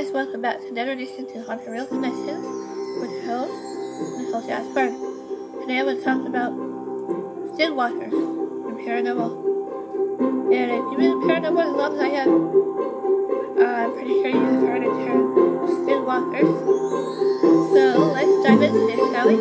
guys, welcome back to another edition to Haunted Real Connections with your host, Nicole Jasper. Today I'm going to talk about skinwalkers and paranormal. And if you've been in paranormal as long as I have, uh, I'm pretty sure you've heard the term skinwalkers. So let's dive into this, shall we?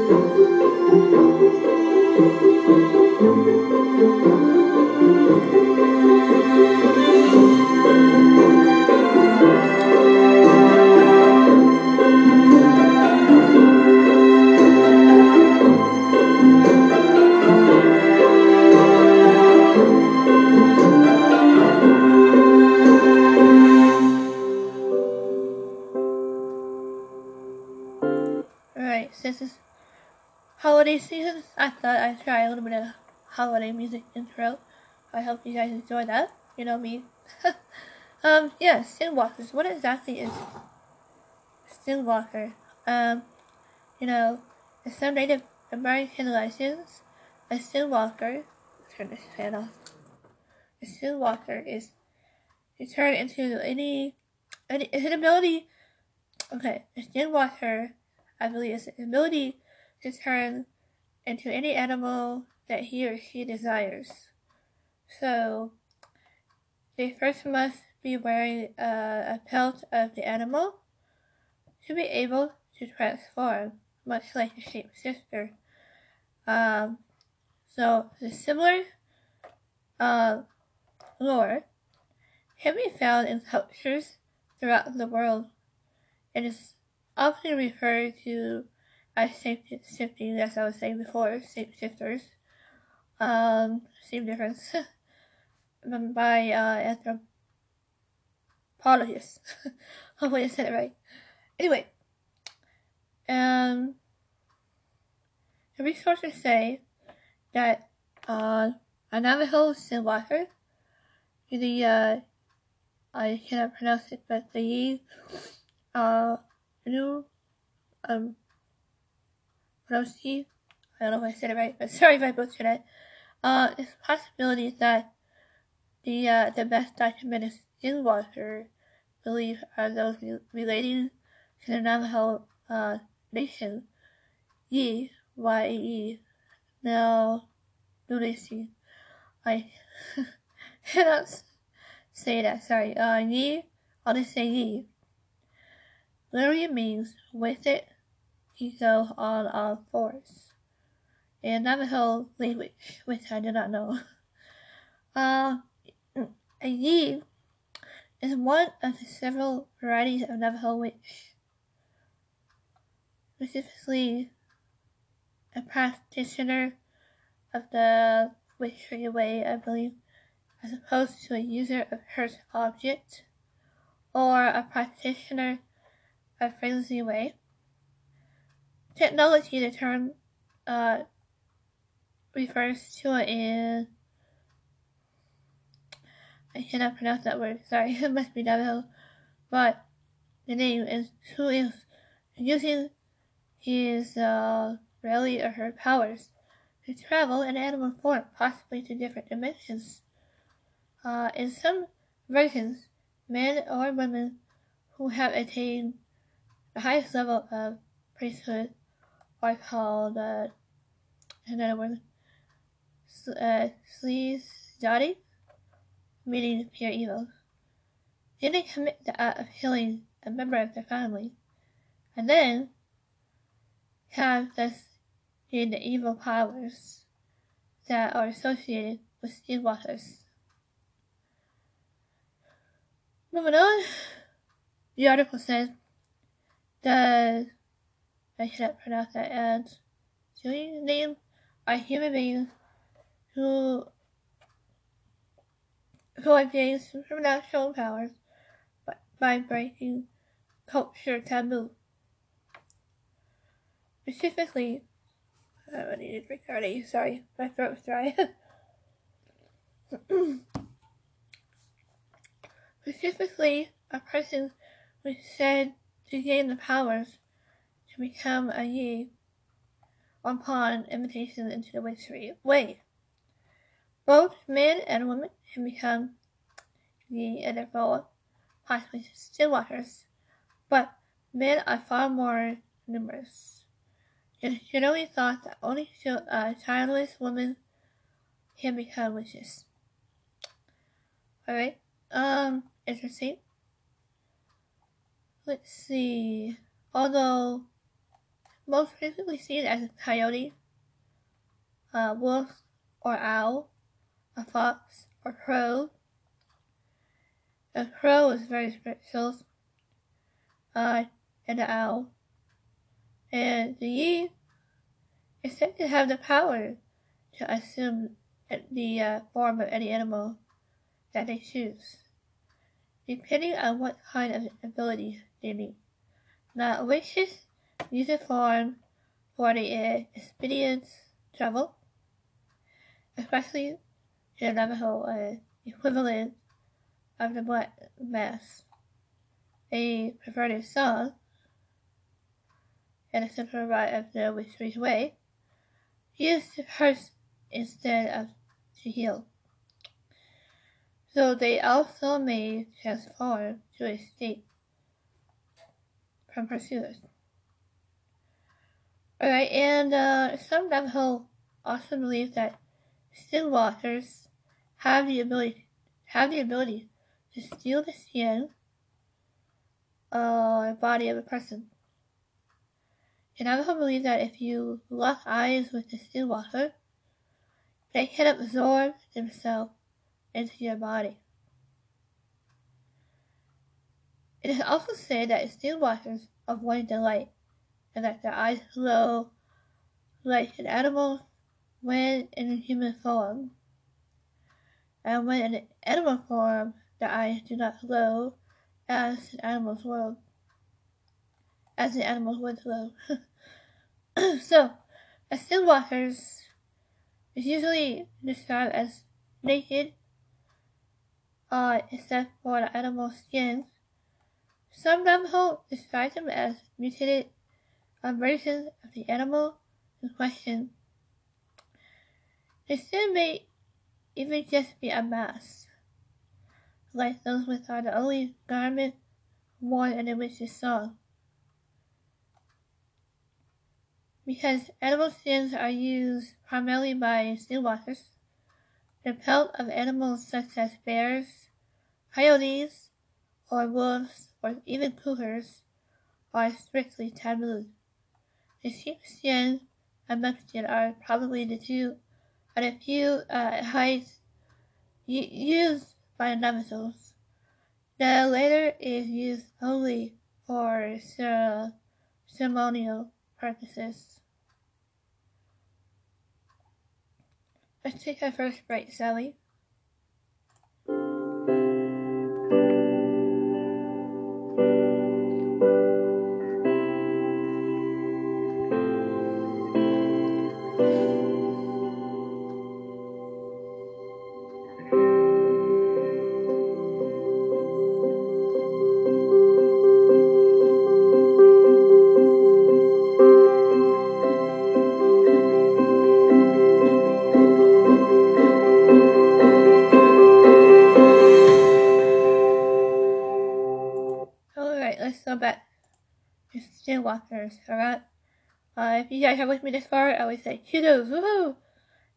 Season, I thought I'd try a little bit of holiday music intro. I hope you guys enjoy that. You know me. um, yeah, Skinwalkers. What exactly is Skinwalker? Um, you know, in some Native American legends, a Skinwalker, turn this fan off. A Skinwalker is to turn into any, any, it's an ability, okay, a Skinwalker I believe it's the ability to turn into any animal that he or she desires. So, they first must be wearing uh, a pelt of the animal to be able to transform, much like a shapeshifter. Um, so, the similar uh, lore can be found in cultures throughout the world. It is often referred to as shape-shifting, as I was saying before, shape shifters. Um, same difference. by uh, anthropologists. Hopefully I said it right. Anyway, um, the resources say that uh, a Navajo skinwalker, the uh, I cannot pronounce it, but the uh, Anu um Roski. I don't know if I said it right, but sorry if I butchered it. Uh, it's a possibility that the uh, the best documented skinwalker belief are those relating to the Navajo uh, nation. Ye, Y-E, now Lunacy. I cannot say that, sorry. Uh, Ye, I'll just say Ye. Literally means with it, he go on all fours. In Navajo language, which I did not know. Uh, a yi is one of the several varieties of Navajo witch. Specifically, a practitioner of the witchery way, I believe, as opposed to a user of hurt object, or a practitioner a frenzy way. Technology, the term uh, refers to in I cannot pronounce that word, sorry, it must be Navajo. But the name is who is using his uh, rally or her powers to travel in animal form, possibly to different dimensions. Uh, in some versions, men or women who have attained the highest level of priesthood are called, uh, another one, uh, Sleazadi, meaning pure evil. They commit the act of killing a member of their family, and then have thus gained the evil powers that are associated with skinwalkers. Moving on, the article says the I cannot pronounce that as Julian name are human beings who who gained supernatural powers by, by breaking culture taboo. Specifically, I need to drink already. Sorry, my throat's dry. Specifically, a person was said to gain the powers to become a Yi upon invitation into the witchery way. Both men and women can become Yi and therefore possibly skinwalkers but men are far more numerous. It is generally thought that only uh, childless women can become witches. Alright, um, interesting. Let's see. Although most frequently seen as a coyote, a wolf or owl, a fox or crow. A crow is very special, uh, and the owl. And the yi is said to have the power to assume the uh, form of any animal that they choose, depending on what kind of ability they need. Now, witches the form for the uh, experience travel, especially the Navajo uh, equivalent of the Black Mass. A perverted song and a central rite of the witch's way used to curse instead of to heal. So they also may transform to a state from pursuers. Alright, and uh, some Navajo also believe that skinwalkers have the ability have the ability to steal the skin uh, body of a person. And Navajo believe that if you lock eyes with the skinwalker, they can absorb themselves into your body. It is also said that skinwalkers avoid the light and that their eyes glow like an animal when in human form. And when in animal form, the eyes do not glow as an animal's world, as the animals would glow. so, as skinwalkers is usually described as naked, uh, except for the animal skin. Some Navajo describe them as mutated versions of the animal in question. The skin may even just be a mask, like those which are the only garment worn in the witch's song. Because animal skins are used primarily by skinwalkers, the pelt of animals such as bears, coyotes, or wolves, or even cougars are strictly taboo. Skin and buckskin are probably the two are the few uh, hides used by the Navajos. The latter is used only for ceremonial purposes. Let's take our first break, Sally. But, sea walkers, alright? Uh, if you guys are with me this far, I would say kudos, woohoo!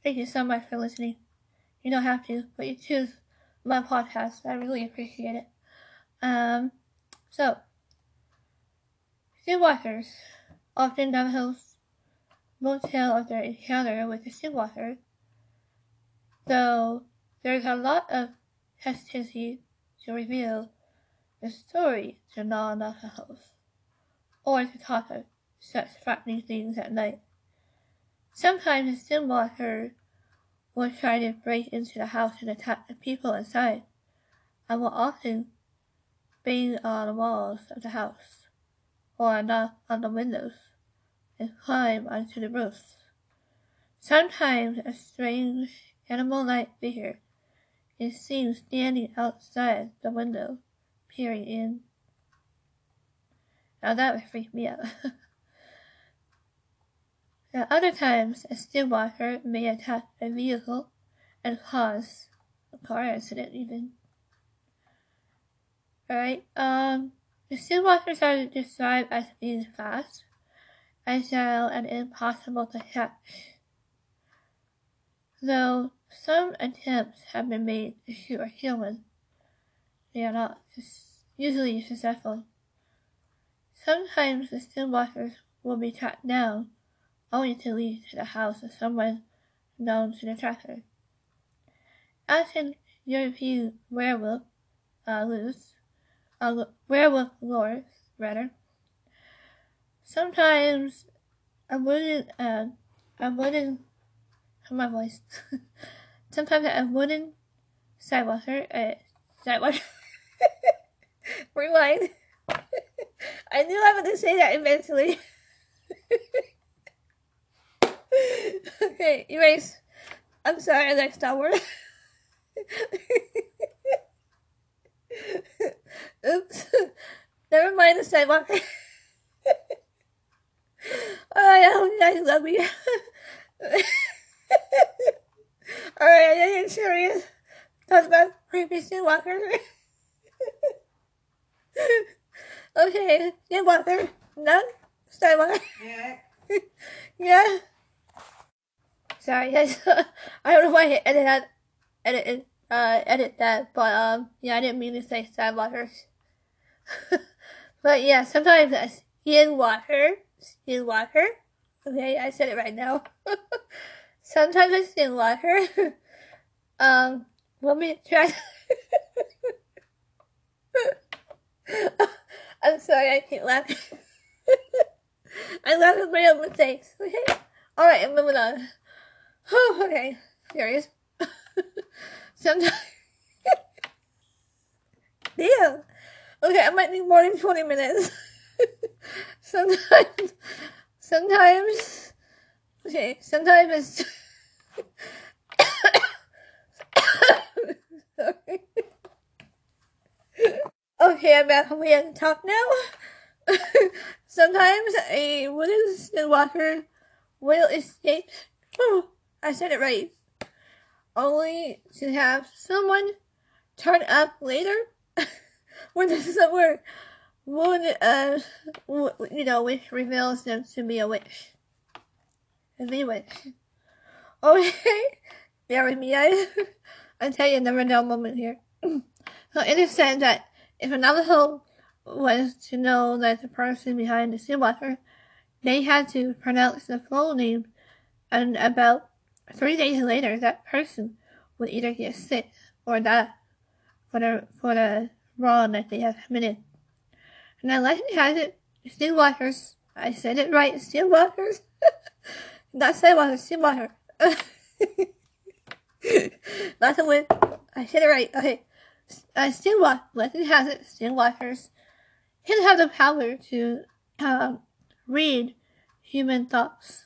Thank you so much for listening. You don't have to, but you choose my podcast. I really appreciate it. Um, so, skinwalkers often Navajos won't tell of their encounter with the skinwalker, So, there's a lot of hesitancy to reveal the story to non-Navajos or to talk of such frightening things at night. Sometimes a skinwalker will try to break into the house and attack the people inside, and will often bang on the walls of the house, or knock on the windows, and climb onto the roofs. Sometimes a strange animal-like figure is seen standing outside the window, peering in. Now that would freak me out. At other times, a skinwalker may attack a vehicle and cause a car accident even. Alright, um, The skinwalkers are described as being fast, agile, and impossible to catch. Though some attempts have been made to shoot a human, they are not usually successful. Sometimes the skinwalkers will be tracked down, only to lead to the house of someone known to the tracker. As in European werewolf uh, loose, uh, werewolf lore, rather, sometimes a wooden, uh, wooden, my voice, sometimes a wooden sidewalker, uh, sidewalker, rewind. I knew I to say that eventually. okay, erase. I'm sorry, next that word. Oops. Never mind the sidewalk. I hope you guys love me. Alright, I am serious. Talk about creepy skinwalker. okay, skinwalker. None? Skywalker. Yeah. yeah. Sorry, guys. I don't know why I edit that, edit, uh, edit that, but um, yeah, I didn't mean to say Skywalkers. but yeah, sometimes uh, skinwalker, skinwalker. Okay, I said it right now. sometimes a skinwalker. um, let me try. I'm sorry, I can't laugh. I laugh at my own mistakes. Okay. All right, I'm moving on. Oh, okay. Serious. Sometimes. Damn. Okay, I might need more than 20 minutes. sometimes. Sometimes. Okay, sometimes it's. okay, I'm back. We can talk now. sometimes a wooden skinwalker will escape. Oh, I said it right. Only to have someone turn up later when this doesn't work. One, uh, you know, which reveals them to be a witch. To a witch. Okay, bear with me, I I tell you, never know moment here. so it is said that if another soul was to know that the person behind the skinwalker, they had to pronounce the full name and about three days later, that person would either get sick or die for the, for the wrong that they have committed. And the legend has it, skinwalkers, I said it right, skinwalkers, not sidewalkers, skinwalker. That's a win. I said it right. Okay. Uh, skinwalker, legend has it, skinwalkers can have the power to um, read human thoughts.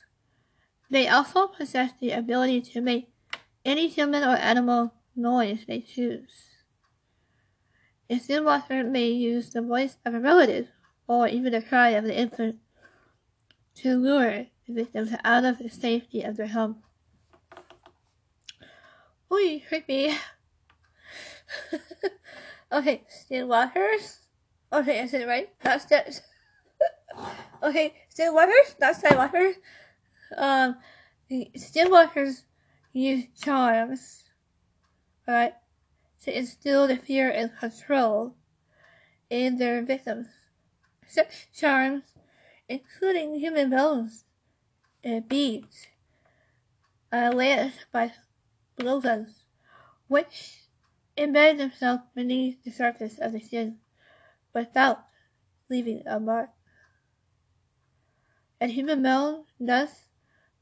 They also possess the ability to make any human or animal noise they choose. A skinwalker may use the voice of a relative or even the cry of the infant to lure the victims out of the safety of their home. Ooh, creepy. okay, skinwalkers. Okay, I said it right. That's that. okay, skinwalkers. That's skinwalkers. Um, the skinwalkers use charms, right, to instill the fear and control in their victims. Such charms, including human bones and beads, are layered by blowguns, which embed themselves beneath the surface of the skin without leaving a mark. And human bone thus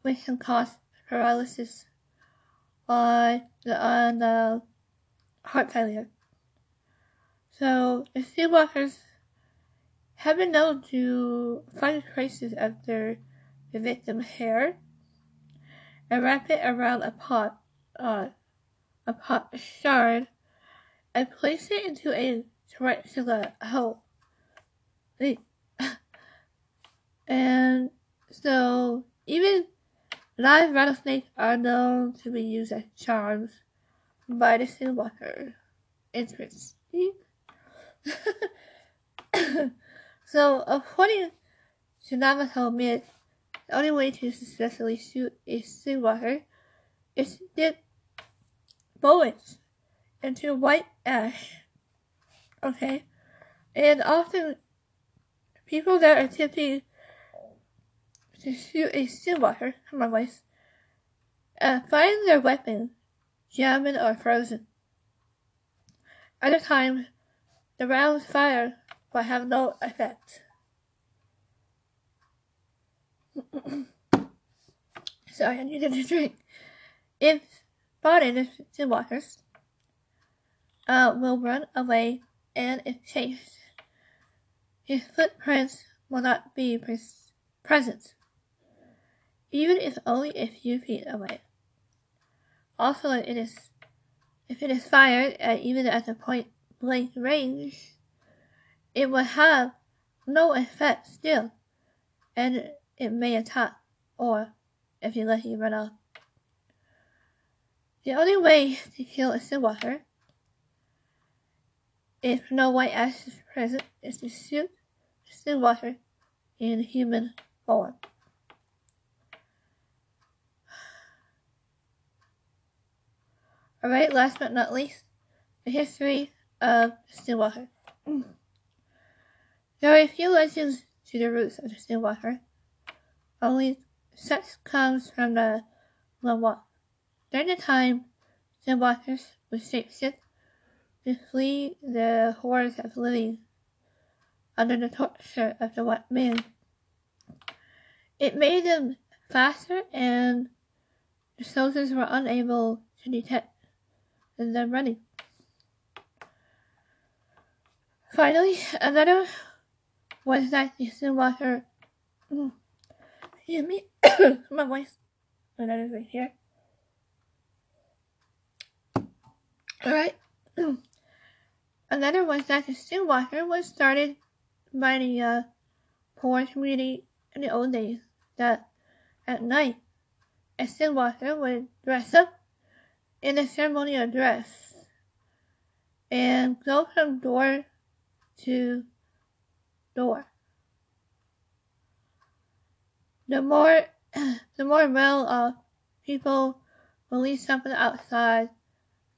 which can cause paralysis on the, on the heart failure. So the skinwalkers have been known to find traces of their the victim's hair and wrap it around a pot, uh, a pot shard, and place it into a tarantula hole. and so even Live rattlesnakes are known to be used as charms by the skinwalker. Interesting. so, according to Navajo myth, the only way to successfully shoot a seawater is to dip bullets into white ash. Okay? And often, people that are attempting to shoot a seawater, on, boys, uh, find their weapon jammed or frozen. Other times, the rounds fired but have no effect. Sorry, I needed a drink. If spotted in waters, uh, will run away and if chased, his footprints will not be pres- present, even if only a few feet away. Also, it is if it is fired at even at the point blank range, it will have no effect still, and it may attack, or if you let it run off. The only way to kill a seawater, if no white ash is present, it is the seawater in human form. Alright, last but not least, the history of Stillwater. There are a few legends to the roots of the Stillwater. Only such comes from the Lawak. During the time, Stillwaters would shapeshift to flee the horrors of living under the torture of the white man. It made them faster and the soldiers were unable to detect them running. Finally, another was that the Stillwater. Mm, hear me? My voice. Another right here. Alright. Another was that the Stillwater was started by the uh, poor community in the old days. That at night, a Stillwater would dress up in a ceremonial dress and go from door to door. The more the more well off people leave something outside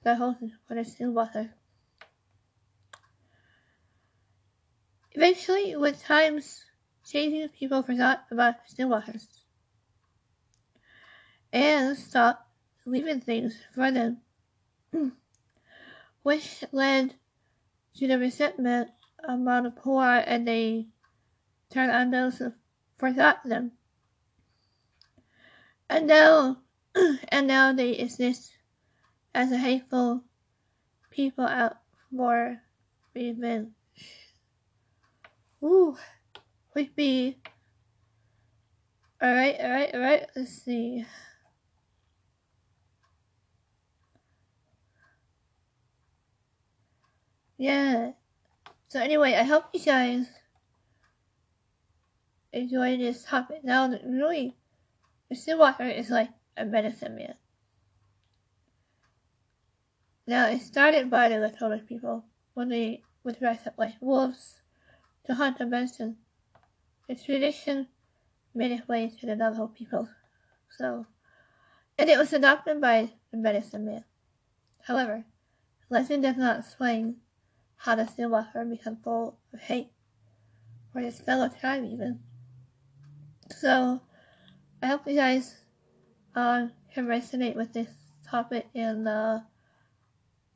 the host for the Stillwater. Eventually, with times changing, people forgot about Stillwaters and stopped leaving things for them, which led to the resentment among the poor and they turned on those who forgot them. And now, and now they exist as a hateful people out for revenge. Ooh, creepy. Alright, alright, alright, let's see. Yeah. So anyway, I hope you guys enjoy this topic. Now, really, the Stillwater is like a medicine man. Now, it started by the Lakota people when they would dress up like wolves to hunt the bison. The tradition made its way to the Navajo people. So, and it was adopted by the medicine man. However, legend does not explain how the Stillwater become full of hate for his fellow tribe even. So I hope you guys uh, can resonate with this topic and uh,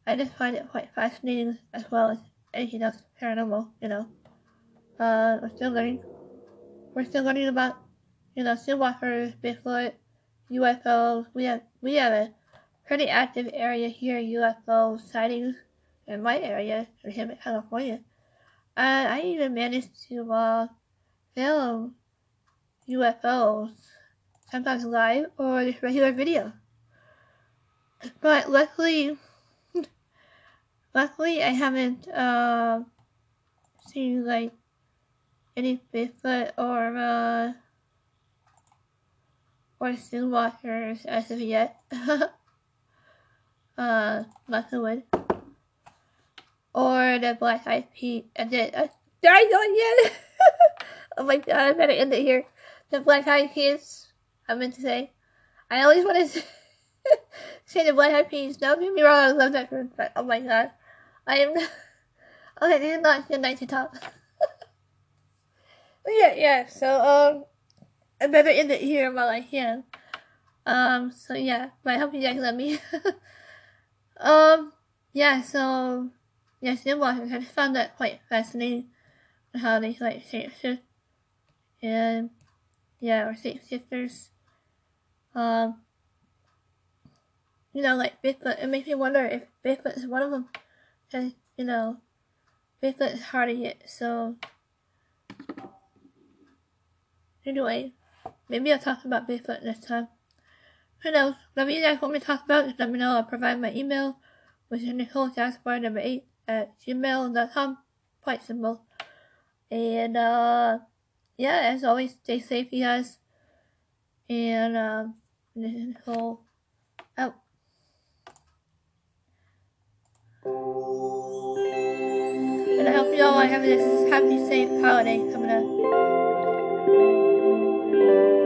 I just find it quite fascinating as well as anything else paranormal, you know. Uh, we're still learning. We're still learning about, you know, Stillwater, Bigfoot, UFOs. We have we have a pretty active area here, UFO sightings in my area, in California. And I even managed to uh, film UFOs, sometimes live or just regular video. But luckily, luckily I haven't uh, seen like any Bigfoot or uh, or Stillwaters as of yet. uh, knock wood or the black eyed peas, uh, the, uh, I not yet? oh my god, I better end it here. The Black Eyed Peas, I meant to say. I always want to say the Black Eyed Peas. Don't get me wrong, I love that group, but oh my god. I am. Okay, this is not a good night to talk. Yeah, yeah, so, um, I better end it here while I can. Um, so yeah, but I hope you guys let me. um, yeah, so, yeah, Skinwalkers, I just found that quite fascinating, how they, like, shape shift, and, yeah, or shape shifters, um, you know, like Bigfoot, it makes me wonder if Bigfoot is one of them, because, you know, Bigfoot is hard to get, so, anyway, maybe I'll talk about Bigfoot next time. Who knows? Whatever you guys want me to talk about, just let me know. I'll provide my email, which is Nicole Jasper number 8 at gmail.com. Quite simple. And, uh, yeah, as always, stay safe, you guys. And, um, Nicole out. And I hope you all are having this happy, safe holiday coming up. Thank you.